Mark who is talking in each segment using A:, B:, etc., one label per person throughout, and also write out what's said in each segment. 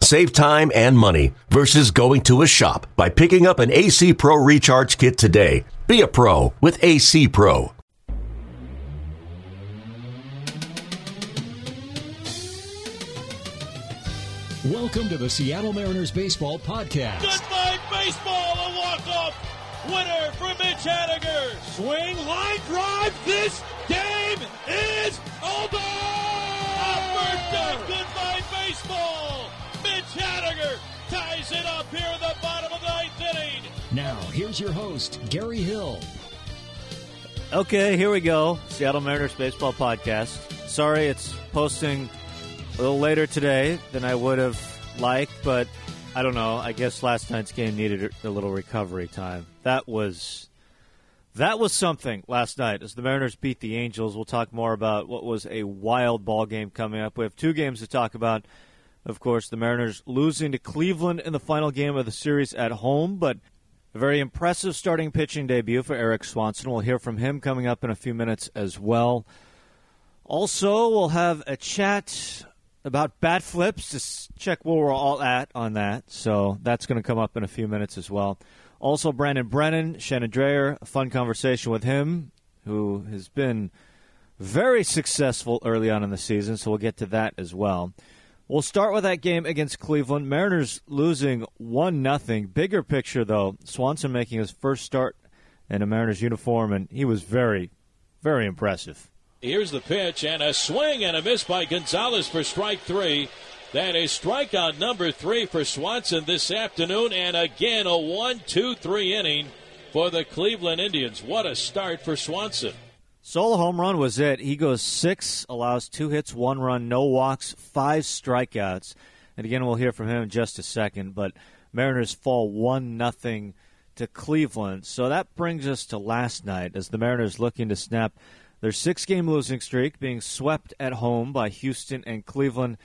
A: Save time and money versus going to a shop by picking up an AC Pro Recharge Kit today. Be a pro with AC Pro.
B: Welcome to the Seattle Mariners Baseball Podcast.
C: Goodbye, baseball, a walk-off winner for Mitch Haniger. Swing, line drive, this game is over! Alberta, goodbye, baseball! Mitch Haniger ties it up here in the bottom of the ninth inning.
B: Now, here's your host, Gary Hill.
D: Okay, here we go. Seattle Mariners Baseball Podcast. Sorry it's posting a little later today than I would have liked, but I don't know. I guess last night's game needed a little recovery time. That was that was something last night as the Mariners beat the Angels. We'll talk more about what was a wild ball game coming up. We have two games to talk about. Of course, the Mariners losing to Cleveland in the final game of the series at home, but a very impressive starting pitching debut for Erik Swanson. We'll hear from him coming up in a few minutes as well. Also, we'll have a chat about bat flips to check where we're all at on that. So that's going to come up in a few minutes as well. Also, Brandon Brennan, Shannon Drayer, a fun conversation with him, who has been very successful early on in the season. So we'll get to that as well. We'll start with that game against Cleveland. Mariners losing 1 nothing. Bigger picture, though, Swanson making his first start in a Mariners uniform, and he was very, very impressive.
C: Here's the pitch, and a swing and a miss by Gonzalez for strike three. That is strikeout number three for Swanson this afternoon, and again a one, two, three inning for the Cleveland Indians. What a start for Swanson.
D: Solo home run was it. He goes six, allows two hits, one run, no walks, five strikeouts. And again, we'll hear from him in just a second. But Mariners fall one nothing to Cleveland. So that brings us to last night as the Mariners looking to snap their six-game losing streak, being swept at home by Houston and Cleveland,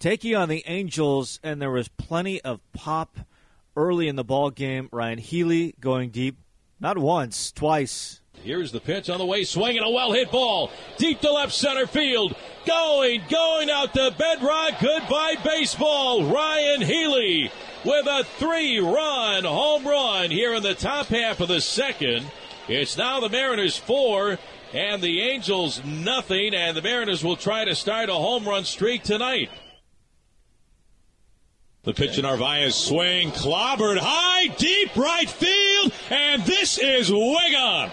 D: taking on the Angels. And there was plenty of pop early in the ball game. Ryan Healy going deep, not once, twice
C: Here's the pitch on the way, swinging a well hit ball deep to left center field. Going, going out to bedrock. Goodbye, baseball. Ryan Healy with a three run home run here in the top half of the second. It's now the Mariners four and the Angels nothing, and the Mariners will try to start a home run streak tonight. The pitch in Narvaez swing, clobbered high, deep right field, and this is gone.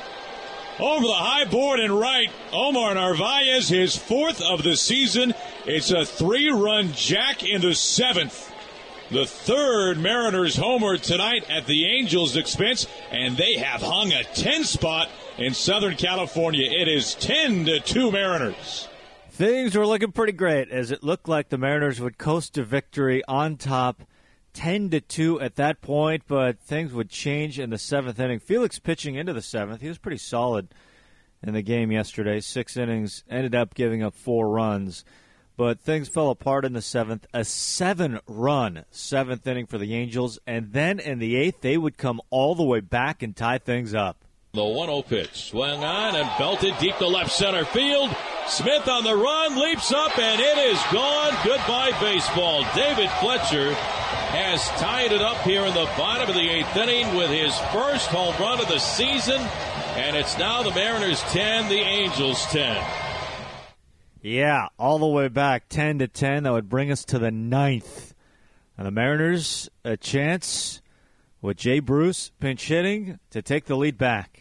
C: Over the high board and right, Omar Narvaez, his fourth of the season. It's a three run jack in the seventh. The third Mariners homer tonight at the Angels' expense, and they have hung a 10 spot in Southern California. It is 10 to 2 Mariners.
D: Things were looking pretty great as it looked like the Mariners would coast to victory on top 10 to 2 at that point, but things would change in the seventh inning. Felix pitching into the seventh. He was pretty solid in the game yesterday. Six innings, ended up giving up four runs, but things fell apart in the seventh. A seven run seventh inning for the Angels, and then in the eighth, they would come all the way back and tie things up.
C: The 1 0 pitch swung on and belted deep to left center field. Smith on the run, leaps up, and it is gone. Goodbye, baseball. David Fletcher has tied it up here in the bottom of the eighth inning with his first home run of the season. And it's now the Mariners 10, the Angels 10.
D: Yeah, all the way back 10 to 10. That would bring us to the ninth. And the Mariners, a chance with Jay Bruce pinch hitting to take the lead back.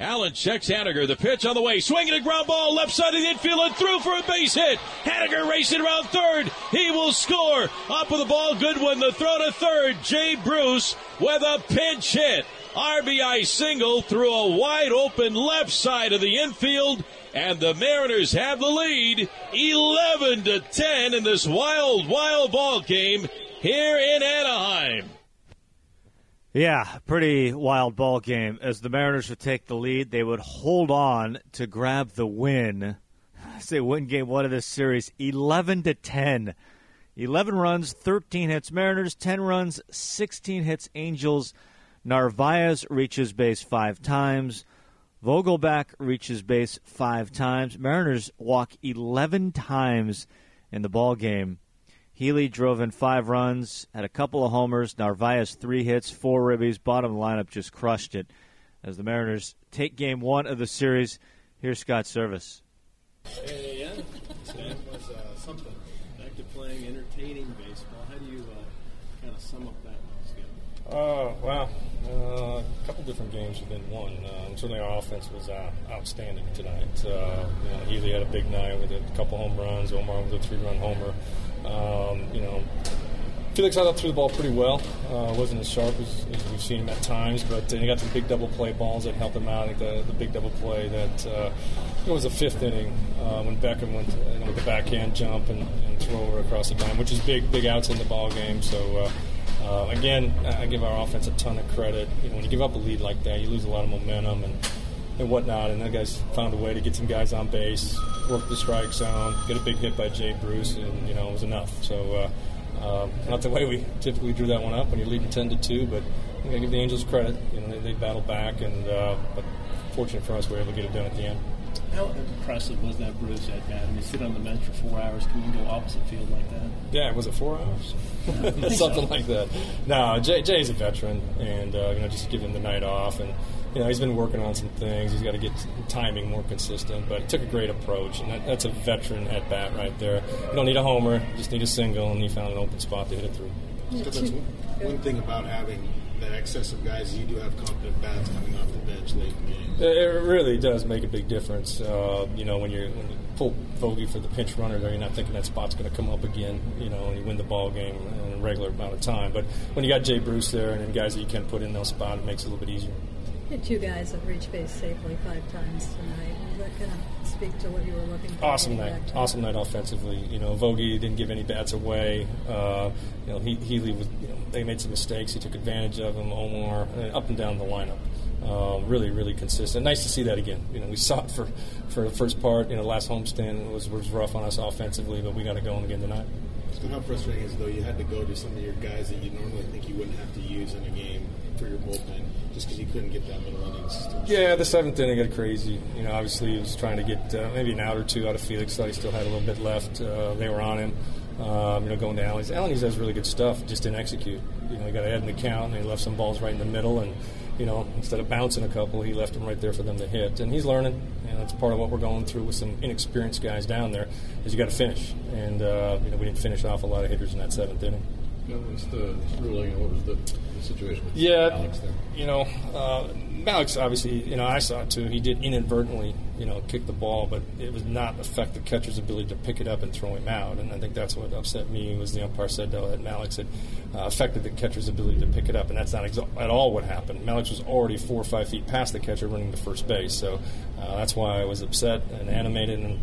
C: Allen checks Haniger. The pitch on the way. Swinging a ground ball left side of the infield and through for a base hit. Haniger racing around third. He will score. Up with the ball. Goodwin. The throw to third. Jay Bruce with a pinch hit. RBI single through a wide open left side of the infield. And the Mariners have the lead 11 to 10 in this wild, wild ball game here in Anaheim.
D: Yeah, pretty wild ball game. As the Mariners would take the lead, they would hold on to grab the win. They win game one of this series, eleven to ten. Eleven runs, thirteen hits. Mariners, ten runs, sixteen hits. Angels. Narvaez reaches base five times. Vogelbach reaches base five times. Mariners walk 11 times in the ball game. Healy drove in five runs, had a couple of homers. Narvaez three hits, four ribbies. Bottom lineup just crushed it. As the Mariners take game one of the series, here's Scott Servais.
E: Hey, yeah, that was uh, something. Back to playing entertaining baseball. How do you uh, kind of sum up that?
F: Oh, well, uh, a couple different games have been won. Um, certainly our offense was uh, outstanding tonight. Uh, you know, Healy had a big night with a couple home runs, Omar with a three-run homer. Um, you know, Felix I thought threw the ball pretty well. Uh, wasn't as sharp as, as, we've seen him at times, but uh, he got some big double play balls that helped him out. I think the, the big double play that uh, it was the fifth inning uh, when Beckham went you know, with the backhand jump and, and throw over across the diamond, which is big, big outs in the ball game. So uh, uh, again, I give our offense a ton of credit. You know, when you give up a lead like that, you lose a lot of momentum and, and whatnot. And that guys found a way to get some guys on base, work the strike zone, get a big hit by Jay Bruce, and you know it was enough. So uh, uh, not the way we typically drew that one up when you're leading ten to two, but I give the Angels credit. You know, they, they battled back, and uh, but fortunate for us, we were able to get it done at the end.
E: How impressive was that Bruce at bat? I mean, sit on the bench for four hours, come and go opposite field like that.
F: Yeah, was it four hours? Something like that. No, Jay, Jay's a veteran, and uh, you know, just give him the night off, and you know, he's been working on some things. He's got to get timing more consistent, but he took a great approach, and that, that's a veteran at bat right there. You don't need a homer, you just need a single, and he found an open spot to hit it through.
G: that's one thing about having that excess of guys, you do have competent bats coming off the bench late in games.
F: It really does make a big difference. Uh, you know, when, you're, when you pull Vogie for the pinch runner there, you're not thinking that spot's going to come up again, you know, and you win the ball game in a regular amount of time. But when you got Jay Bruce there and then guys that you can put in those spots, it makes it a little bit easier.
H: Two guys have reached base safely five times tonight. Does that kind of speak to what you were looking for?
F: Awesome night. Awesome night offensively. You know, Vogie didn't give any bats away. Uh, you know, he, Healy was, you know, they made some mistakes. He took advantage of them. Omar, uh, up and down the lineup. Uh, really, really consistent. Nice to see that again. You know, we saw it for, for the first part. You know, last homestand was was rough on us offensively, but we got to go again tonight.
G: So how frustrating is it, though you had to go to some of your guys that you normally think you wouldn't have to use in a game for your bullpen just because you couldn't get that middle innings?
F: Yeah, the seventh inning got crazy. You know, obviously he was trying to get uh, maybe an out or two out of Felix. Thought he still had a little bit left. Uh, they were on him. Um, you know, going to Allen's. Allen's has really good stuff, just didn't execute. You know, he got ahead in the count, and he left some balls right in the middle, and you know, instead of bouncing a couple, he left them right there for them to hit. And he's learning, and that's part of what we're going through with some inexperienced guys down there. Is you got to finish, and uh, you know, we didn't finish off a lot of hitters in that seventh inning.
I: What's the ruling? What was the, situation?
F: yeah, Mallex there? you know, uh, Mallex obviously, you know, I saw it too. He did inadvertently, you know, kick the ball, but it was not affect the catcher's ability to pick it up and throw him out. And I think that's what upset me was the umpire said though that Mallex had uh, affected the catcher's ability to pick it up, and that's not exa- at all what happened. Mallex was already four or five feet past the catcher, running to first base. So uh, that's why I was upset and animated and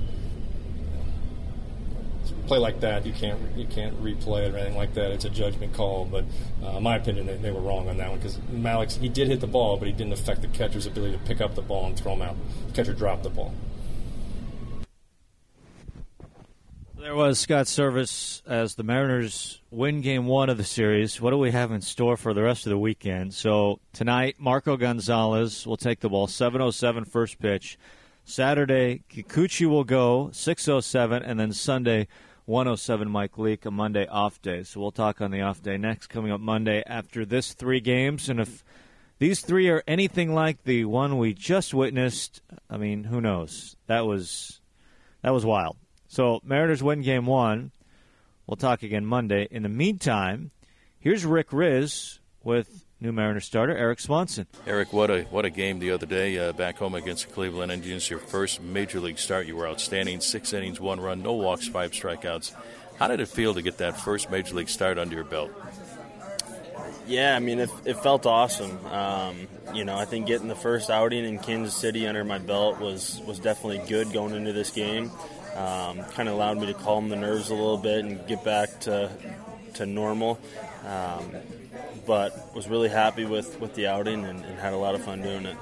F: play like that, you can't you can't replay it or anything like that. It's a judgment call. But uh, in my opinion, they, they, were wrong on that one because Mallex he did hit the ball, but he didn't affect the catcher's ability to pick up the ball and throw him out. The catcher dropped the ball.
D: There was Scott Servais as the Mariners win game one of the series. What do we have in store for the rest of the weekend? So tonight, Marco Gonzalez will take the ball, 707 first pitch. Saturday, Kikuchi will go, 607, and then Sunday, 107 Mike Leake, a Monday off day. So we'll talk on the off day next, coming up Monday after this three games. And if these three are anything like the one we just witnessed, I mean, who knows? That was that was wild. So Mariners win game one. We'll talk again Monday. In the meantime, here's Rick Rizzs with new Mariner starter Erik Swanson.
C: Erik, what a what a game the other day uh, back home against the Cleveland Indians. Your first major league start. You were outstanding. Six innings, one run, no walks, five strikeouts. How did it feel to get that first major league start under your belt?
J: Yeah, I mean, it, it felt awesome. Um, you know, I think getting the first outing in Kansas City under my belt was was definitely good going into this game. Um, kind of allowed me to calm the nerves a little bit and get back to to normal. Um, but was really happy with, with the outing and, and had a lot of fun doing it.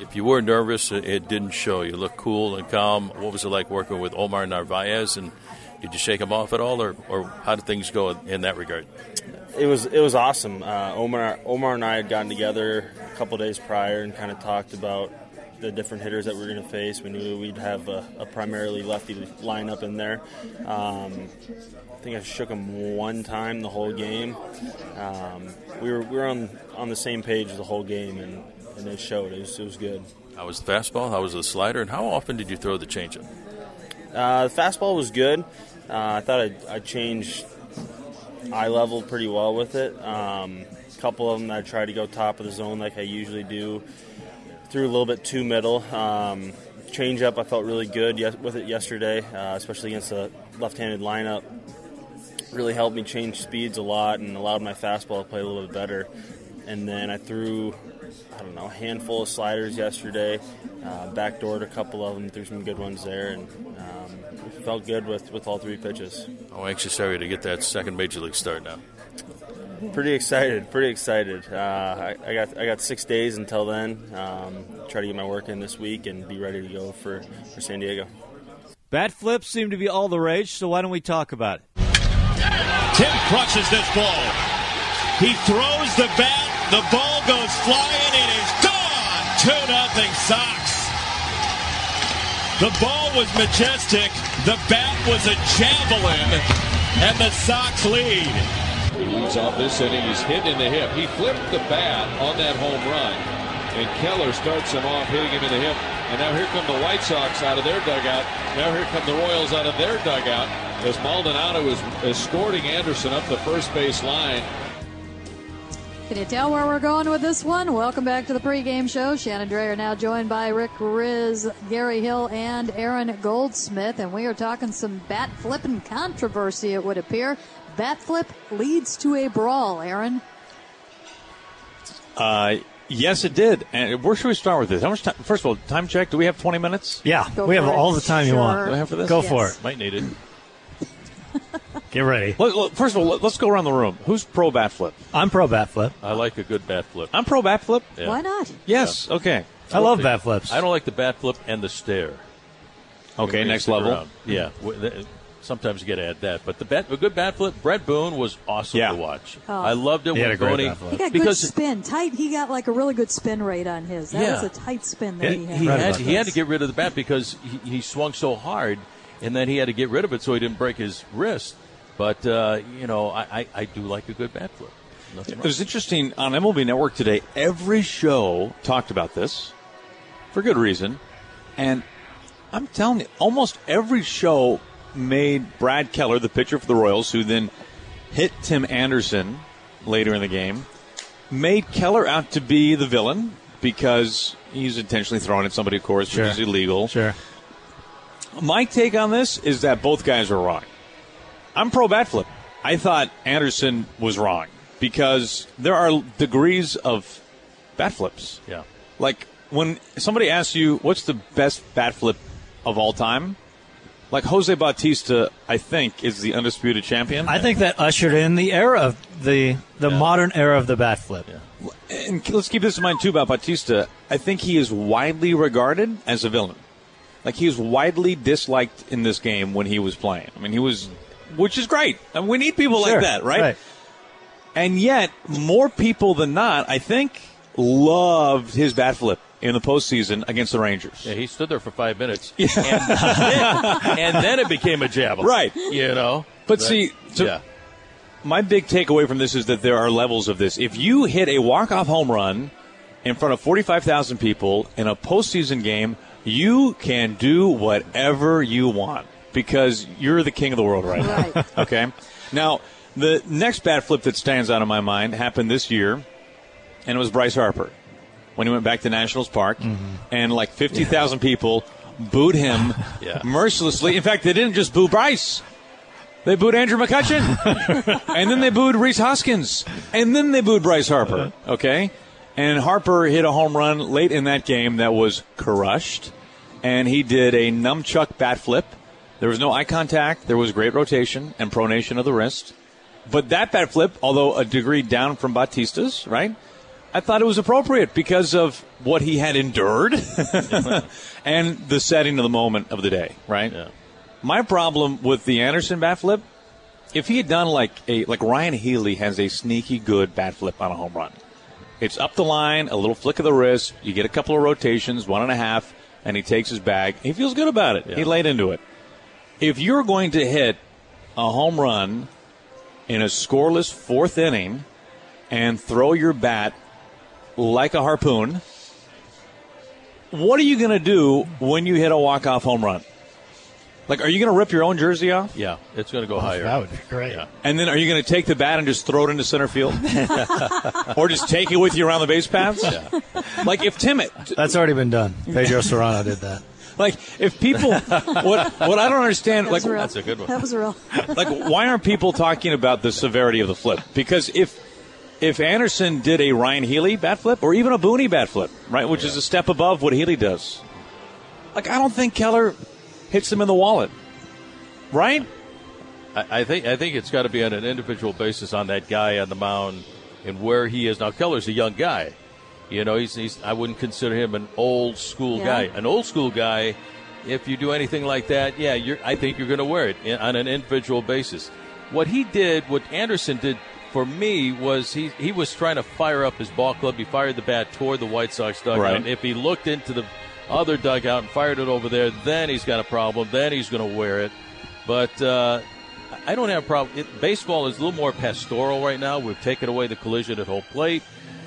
C: If you were nervous, it, didn't show. You looked cool and calm. What was it like working with Omar Narvaez? And did you shake him off at all, or, or how did things go in that regard?
J: It was it was awesome. Uh, Omar Omar and I had gotten together a couple days prior and kind of talked about the different hitters that we are going to face. We knew we'd have a, a primarily lefty lineup in there. Um, I think I shook him one time the whole game. Um, we were we were on on the same page the whole game, and, and it showed. It was, it was good.
C: How was the fastball? How was the slider? And how often did you throw the changeup?
J: Uh, the fastball was good. Uh, I thought I, I changed eye level pretty well with it. Um, a couple of them I tried to go top of the zone like I usually do. Threw a little bit too middle. Um, change up I felt really good with it yesterday, uh, especially against a left-handed lineup. Really helped me change speeds a lot and allowed my fastball to play a little bit better. And then I threw I don't know, a handful of sliders yesterday. Uh, backdoored a couple of them, threw some good ones there, and um, felt good with, with all three pitches.
C: How anxious are you to get that second major league start now?
J: Pretty excited, pretty excited. Uh, I, I, got I got six days until then. Um, try to get my work in this week and be ready to go for, for San Diego.
D: Bat flips seem to be all the rage, so why don't we talk about it?
K: Tim crushes this ball. He throws the bat. The ball goes flying. It is gone. 2 nothing Sox. The ball was majestic. The bat was a javelin. And the Sox lead.
L: He leads off this inning. He's hit in the hip. He flipped the bat on that home run. And Keller starts him off, hitting him in the hip. And now here come the White Sox out of their dugout. Now here come the Royals out of their dugout as Maldonado is escorting Anderson up the first base line.
H: Can you tell where we're going with this one? Welcome back to the pregame show. Shannon Drayer now joined by Rick Rizzs, Gary Hill, and Aaron Goldsmith. And we are talking some bat flipping controversy, it would appear. Bat flip leads to a brawl, Aaron.
M: Uh, yes, it did. And where should we start with this? How much time? First of all, time check. Do we have 20 minutes?
N: Yeah,
H: Go
N: we have
H: it.
N: all the time you want.
M: Do I have for this?
N: Go
H: Yes.
N: for it.
C: Might need it.
N: Get ready.
M: Let- let- First of all, let- let's go around the room. Who's pro bat flip?
N: I'm pro bat flip.
C: I like a good bat flip.
M: I'm pro bat flip.
C: Yeah.
H: Why not?
M: Yes. Okay.
N: I love bat flips.
C: I don't like the bat flip and the stare.
M: Okay.
C: Maybe
M: Next level.
C: around. Yeah. Mm-hmm. Sometimes you got to add that, but the bat, a good bat flip. Bret Boone was awesome
M: Yeah.
C: to watch.
H: Oh.
C: I loved it
N: He
C: when
N: had a great
C: Boney
N: bat flip.
H: He got good
C: because
H: spin. Tight. He got like a really good spin rate on his. That
C: Yeah.
H: was a tight spin that
C: he,
H: he had.
C: he had he had to get rid of the bat because he, he swung so hard, and then he had to get rid of it so he didn't break his wrist. But uh, you know, I, I, I do like a good bat flip. Nothing
M: It
C: wrong.
M: was interesting on MLB Network today. Every show talked about this for good reason, and I'm telling you, almost every show made Brad Keller, the pitcher for the Royals, who then hit Tim Anderson later in the game, made Keller out to be the villain because he's intentionally throwing at somebody, of course,
N: Sure.
M: which is illegal.
N: Sure.
M: My take on this is that both guys are wrong. I'm pro bat flip. I thought Anderson was wrong because there are degrees of bat flips.
C: yeah.
M: Like when somebody asks you what's the best bat flip of all time, like Jose Bautista, I think is the undisputed champion.
N: I think that ushered in the era of the the modern era of the bat flip.
M: and let's keep this in mind too about Bautista. I think he is widely regarded as a villain. Like he was widely disliked in this game when he was playing. I mean, he was, which is great. And we need people
N: Sure,
M: like that, right? And yet, more people than not, I think, loved his bat flip in the postseason against the Rangers.
C: Yeah, he stood there for five minutes, and, and then it became a javelin.
M: Right.
C: You know.
M: But see, so
C: yeah.
M: my big takeaway from this is that there are levels of this. If you hit a walk-off home run in front of 45,000 people in a postseason game, you can do whatever you want because you're the king of the world right now.
H: Right.
M: Okay? Now, the next bat flip that stands out in my mind happened this year, and it was Bryce Harper when he went back to Nationals Park, mm-hmm. and like 50,000 people booed him
C: Yeah.
M: mercilessly. In fact, they didn't just boo Bryce. They booed Andrew McCutchen. and then they booed Rhys Hoskins. And then they booed Bryce Harper. Uh-huh. Okay? And Harper hit a home run late in that game that was crushed. And he did a numchuck bat flip. There was no eye contact. There was great rotation and pronation of the wrist. but that bat flip, although a degree down from Bautista's, right? I thought it was appropriate because of what he had endured and the setting of the moment of the day, right? My problem with the Anderson bat flip, if he had done like a like Ryan Healy has a sneaky good bat flip on a home run. It's up the line, a little flick of the wrist, you get a couple of rotations, one and a half, and he takes his bag. He feels good about it. He laid into it. If you're going to hit a home run in a scoreless fourth inning and throw your bat like a harpoon, what are you going to do when you hit a walk-off home run? Like, are you going to rip your own jersey off?
C: Yeah, it's going to go oh, higher.
D: That would be great.
M: And then are you going to take the bat and just throw it into center field? or just take it with you around the base paths? Like if Tim,
D: That's already been done. Pedro Cerrano did that.
M: Like if people, what what I don't understand,
O: That
M: like
O: was real.
C: That's a good one.
O: That was real.
M: like why aren't people talking about the severity of the flip? Because if if Anderson did a Ryan Healy bat flip or even a Booney bat flip, right, which is a step above what Healy does, like I don't think Keller hits him in the wallet, right?
C: I, I think I think it's got to be on an individual basis on that guy on the mound and where he is now. Keller's a young guy, you know. He's, he's I wouldn't consider him an old school
O: Yeah.
C: guy. An old school guy, if you do anything like that, yeah, you're, I think you're going to wear it in, on an individual basis. What he did, what Anderson did for me was he he was trying to fire up his ball club. He fired the bat toward the White Sox dugout.
M: Right.
C: And if he looked into the other dugout and fired it over there, then he's got a problem. Then he's going to wear it. But uh, I don't have a problem. It, baseball is a little more pastoral right now. We've taken away the collision at home plate.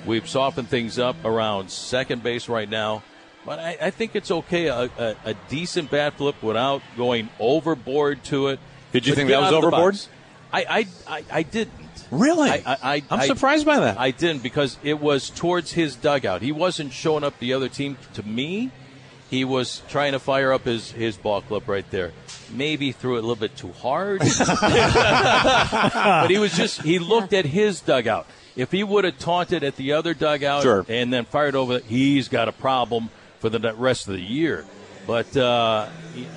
C: We've softened things up around second base right now. But I, I think it's okay. A, a, a decent bat flip without going overboard to it.
M: Did you
C: But
M: think that was
C: out of the
M: overboard?
C: I, I, I, I didn't.
M: Really?
C: I, I, I,
M: I'm
C: I-
M: surprised by that.
C: I didn't because it was towards his dugout. He wasn't showing up the other team. To me, he was trying to fire up his, his ball club right there. Maybe threw it a little bit too hard. but he was just, he looked at his dugout. If he would have taunted at the other dugout
M: Sure.
C: and then fired over, he's got a problem for the rest of the year. But uh,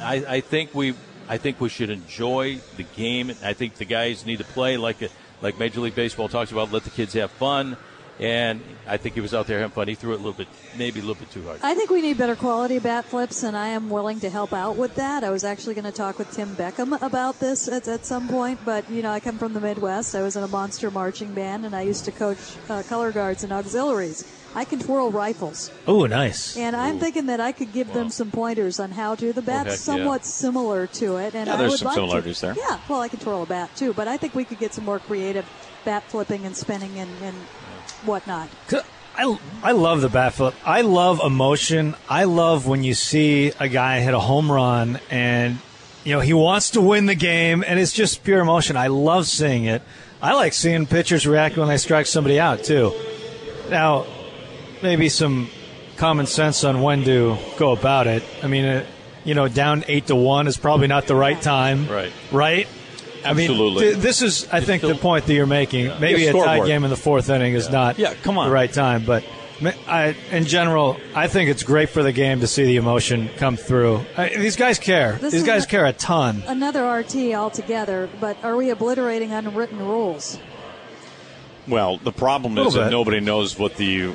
C: I, I think we, I think we should enjoy the game. I think the guys need to play like a, like Major League Baseball talks about. Let the kids have fun. And I think he was out there having fun. He threw it a little bit, maybe a little bit too hard.
O: I think we need better quality bat flips, and I am willing to help out with that. I was actually going to talk with Tim Beckham about this at, at some point, but you know, I come from the Midwest. I was in a monster marching band, and I used to coach uh, color guards and auxiliaries. I can twirl rifles,
D: Oh, nice.
O: and I'm thinking that I could give them some pointers on how to. The bat's
M: heck yeah.
O: somewhat similar to it, and
M: Yeah,
O: I
M: there's
O: would
M: some
O: like
M: similarities
O: to.
M: there.
O: Yeah, well, I can twirl a bat too, but I think we could get some more creative bat flipping and spinning and, and whatnot.
D: I, I love the bat flip. I love emotion. I love when you see a guy hit a home run and you know he wants to win the game and it's just pure emotion. I love seeing it. I like seeing pitchers react when they strike somebody out too. Now, maybe some common sense on when to go about it. I mean, uh, you know, down eight to one is probably not the right time.
C: Right.
D: Right. I mean,
M: Absolutely.
D: th- this is, I think, the point that you're making. Maybe
M: Yeah,
D: a tie game in the fourth inning is not
M: Yeah, come on.
D: the right time, but I, in general, I think it's great for the game to see the emotion come through. I, these guys care.
O: This
D: these guys
O: a-
D: care a ton.
O: Another RT altogether, but are we obliterating unwritten rules?
M: Well, the problem
D: Little
M: is that nobody knows what the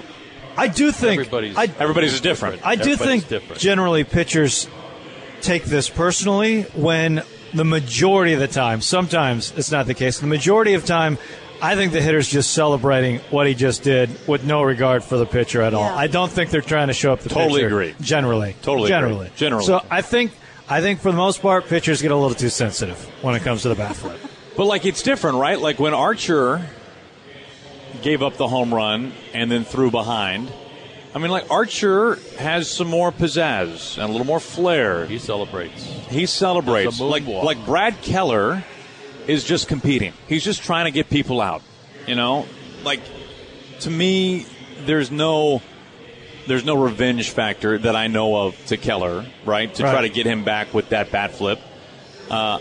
D: I do think
C: Everybody's-
D: I,
M: everybody's different.
D: I do
C: Everybody's
D: think
C: different.
D: generally pitchers take this personally when the majority of the time, sometimes it's not the case. The majority of time, I think the hitter's just celebrating what he just did with no regard for the pitcher at all.
O: Yeah.
D: I don't think they're trying to show up the pitcher.
M: Totally
D: pitcher.
M: agree.
D: Generally,
M: Totally agree.
D: generally,
M: Generally.
D: So I think I think for the most part, pitchers get a little too sensitive when it comes to the bat flip.
M: But like it's different, right? Like when Archer gave up the home run and then threw behind. I mean, like Archer has some more pizzazz and a little more flair.
C: He celebrates.
M: He celebrates
C: a
M: like like Brad Keller is just competing. He's just trying to get people out. You know, like to me, there's no there's no revenge factor that I know of to Keller, right? To try to get him back with that bat flip. Uh,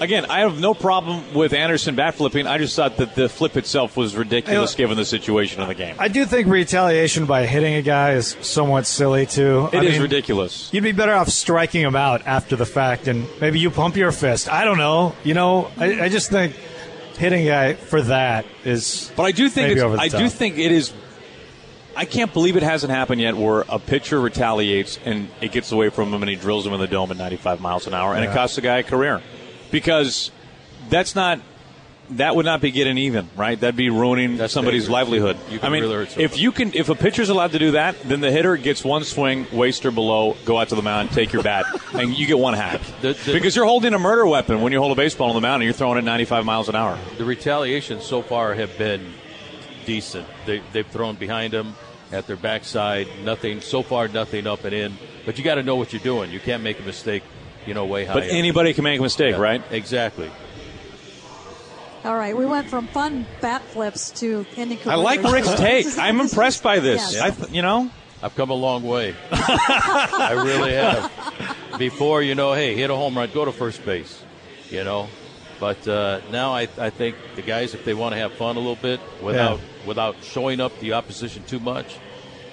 M: again, I have no problem with Anderson bat flipping. I just thought that the flip itself was ridiculous given the situation of the game.
D: I do think retaliation by hitting a guy is somewhat silly too.
M: It
D: I
M: is
D: mean,
M: ridiculous.
D: You'd be better off striking him out after the fact, and maybe you pump your fist. I don't know. You know, I, I just think
N: hitting a guy for that is.
M: But I do think it's, I
N: top.
M: do think it is. I can't believe it hasn't happened yet where a pitcher retaliates and it gets away from him and he drills him in the dome at 95 miles an hour and it costs the guy a career because that's not that would not be getting even right that'd be ruining somebody's
C: dangerous.
M: livelihood I mean
C: really
M: if you can if a pitcher's allowed to do that then the hitter gets one swing waist or below go out to the mound take your bat and you get one hack
C: The- the-
M: because you're holding a murder weapon when you hold a baseball on the mound and you're throwing it 95 miles an hour
C: The retaliations so far have been decent. They, they've thrown behind them at their backside. Nothing so far, nothing up and in. But you got to know what you're doing. You can't make a mistake, you know, way high.
M: but
C: up.
M: anybody can make a mistake
C: Yeah,
M: right
C: Exactly.
H: All right, we went from fun bat flips to ending
M: I like. Rick's take. I'm impressed by this.
H: Yes.
M: I th- you know,
C: I've come a long way. I really have. Before, you know, hey, hit a home run, go to first base, you know. But uh, now I, I think the guys, if they want to have fun a little bit without without showing up the opposition too much,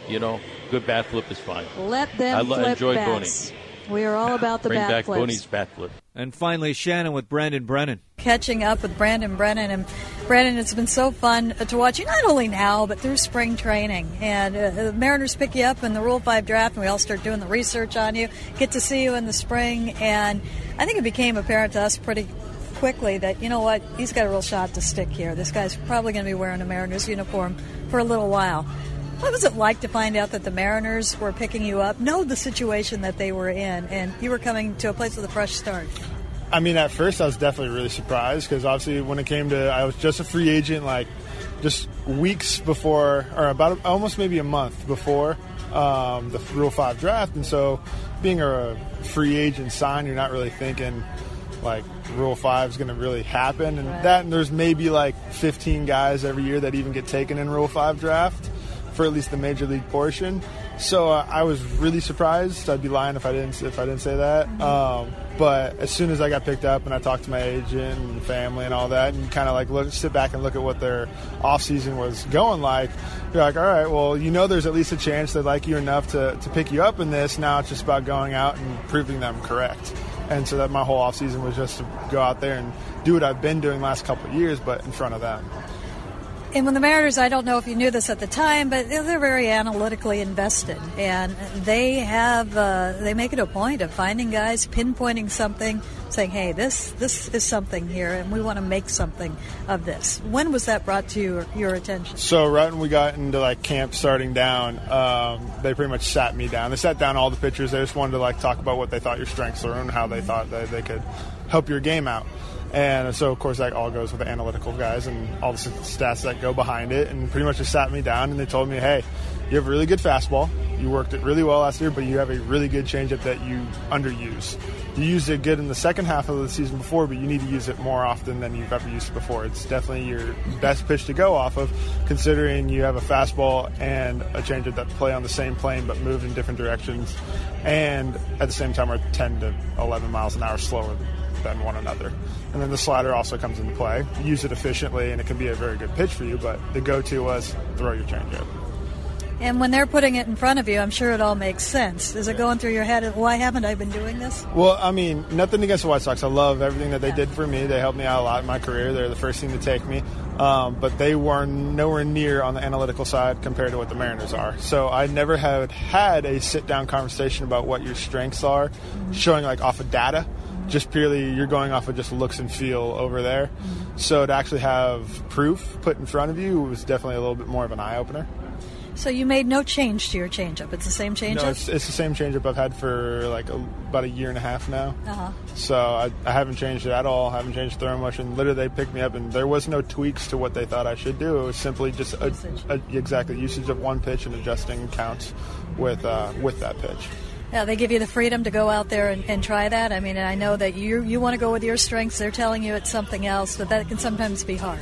C: you know, good bat flip is fine.
H: Let them
C: I lo-
H: flip
C: enjoyed
H: bats. We are all about the
C: Bring
H: bat
C: back
H: flips.
C: Booney's bat flip.
D: And finally, Shannon with Brandon Brennan.
O: catching up with Brandon Brennan. And Brandon, it's been so fun to watch you not only now, but through spring training. And uh, the Mariners pick you up in the Rule 5 draft, and we all start doing the research on you, get to see you in the spring. And I think it became apparent to us pretty quickly that, you know what, he's got a real shot to stick here. This guy's probably going to be wearing a Mariners uniform for a little while. What was it like to find out that the Mariners were picking you up, know the situation that they were in, and you were coming to a place with a fresh start?
P: I mean, at first I was definitely really surprised because obviously when it came to, I was just a free agent, like just weeks before, or about almost maybe a month before um, the Rule Five draft, and so being a free agent sign, you're not really thinking like Rule Five is going to really happen, and that, and there's maybe like 15 guys every year that even get taken in Rule Five draft for at least the major league portion. So uh, I was really surprised. I'd be lying if I didn't if I didn't say that. Um, but as soon as I got picked up and I talked to my agent and family and all that, and kind of like look, sit back and look at what their off season was going like, you're like, all right, well, you know, there's at least a chance they like you enough to, to pick you up in this. Now it's just about going out and proving them correct. And so that my whole off season was just to go out there and do what I've been doing the last couple of years, but in front of them.
O: And when the Mariners, I don't know if you knew this at the time, but they're very analytically invested, and they have uh, they make it a point of finding guys, pinpointing something, saying, "Hey, this this is something here, and we want to make something of this." When was that brought to your, your attention?
P: So right when we got into like camp starting down, um, they pretty much sat me down. They sat down all the pitchers. They just wanted to like talk about what they thought your strengths were and how they thought that they could help your game out. And so of course that all goes with the analytical guys and all the stats that go behind it. And pretty much just sat me down and they told me, hey, you have a really good fastball. You worked it really well last year, but you have a really good changeup that you underuse. You used it good in the second half of the season before, but you need to use it more often than you've ever used it before. It's definitely your best pitch to go off of, considering you have a fastball and a changeup that play on the same plane but move in different directions, and at the same time are 10 to 11 miles an hour slower than one another. And then the slider also comes into play. Use it efficiently, and it can be a very good pitch for you. But the go-to was throw your changeup.
O: And when they're putting it in front of you, I'm sure it all makes sense. Is it going through your head? Why haven't I been doing this?
P: Well, I mean, nothing against the White Sox. I love everything that they did for me. They helped me out a lot in my career. They're the first team to take me. Um, but they were nowhere near on the analytical side compared to what the Mariners are. So I never had had a sit down conversation about what your strengths are, showing like off of data. Just purely, you're going off of just looks and feel over there. So to actually have proof put in front of you was definitely a little bit more of an eye opener.
O: So you made no change to your changeup. It's the same changeup.
P: No, it's, it's the same changeup I've had for like a, about a year and a half now.
O: uh-huh.
P: So I, I haven't changed it at all. I haven't changed throwing motion. Literally, they picked me up, and there was no tweaks to what they thought I should do. It was simply just a, a, exactly usage of one pitch and adjusting counts with uh, with that pitch.
O: Yeah, they give you the freedom to go out there and, and try that. I mean, I know that you you want to go with your strengths. They're telling you it's something else, but that can sometimes be hard.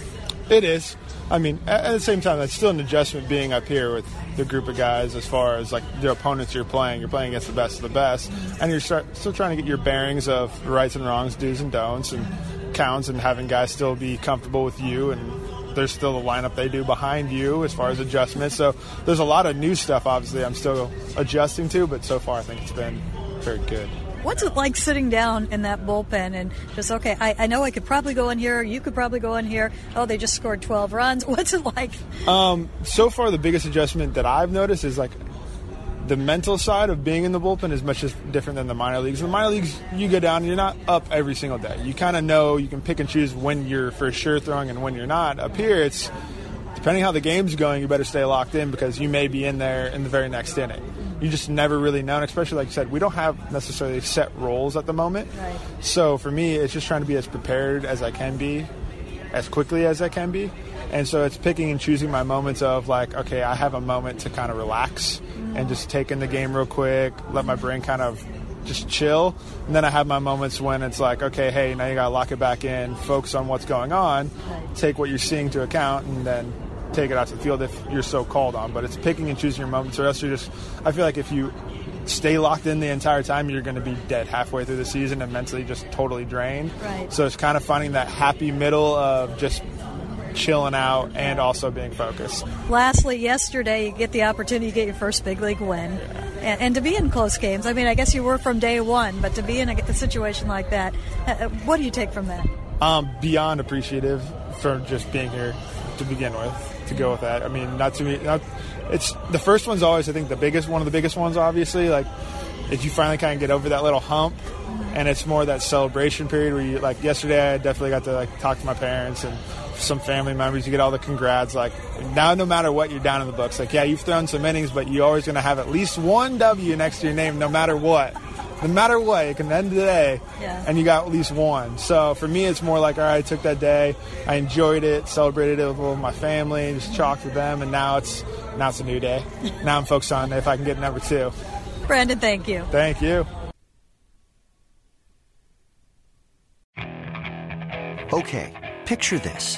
P: It is. I mean, at, the same time, that's still an adjustment being up here with the group of guys as far as like the opponents you're playing. You're playing against the best of the best, and you're start, still trying to get your bearings of rights and wrongs, do's and don'ts, and counts, and having guys still be comfortable with you and there's still the lineup they do behind you as far as adjustments. So there's a lot of new stuff, obviously, I'm still adjusting to, but so far I think it's been very good.
O: What's it like sitting down in that bullpen and just okay? I, I know I could probably go in here. You could probably go in here. Oh, they just scored 12 runs. What's it like?
P: Um, so far, the biggest adjustment that I've noticed is like the mental side of being in the bullpen is much different than the minor leagues. In the minor leagues, you go down, you're not up every single day. You kind of know you can pick and choose when you're for sure throwing and when you're not. Up here, it's depending how the game's going, you better stay locked in because you may be in there in the very next inning. You just never really know, and especially like you said, we don't have necessarily set roles at the moment.
O: Right.
P: So for me, it's just trying to be as prepared as I can be, as quickly as I can be. And so it's picking and choosing my moments of like, okay, I have a moment to kind of relax and just take in the game real quick, let my brain kind of just chill. And then I have my moments when it's like, okay, hey, now you got to lock it back in, focus on what's going on, take what you're seeing to account, and then take it out to the field if you're so called on. But it's picking and choosing your moments, or else you're just, I feel like if you stay locked in the entire time, you're going to be dead halfway through the season and mentally just totally drained.
O: Right.
P: So it's kind of finding that happy middle of just chilling out and also being focused.
O: Lastly, yesterday you get the opportunity to get your first big league win, and, and to be in close games. I mean, I guess you were from day one, but to be in a, a situation like that, uh, what do you take from that?
P: Um, beyond appreciative for just being here to begin with. To go with that, I mean, not to me. Not, it's the first one's always, I think, the biggest one of the biggest ones. Obviously, like if you finally kind of get over that little hump, and it's more that celebration period where you like yesterday I definitely got to like talk to my parents and some family members. You get all the congrats. Like now, no matter what, you're down in the books. Like yeah, you've thrown some innings, but you're always going to have at least one W next to your name, no matter what. No matter what, it can end the day,
O: Yeah.
P: and you got at least one. So for me, it's more like all right, I took that day, I enjoyed it, celebrated it with my family, just talked with them, and now it's now it's a new day. now I'm focused on if I can get number two.
O: Brandon, thank you.
P: Thank you.
Q: Okay, picture this.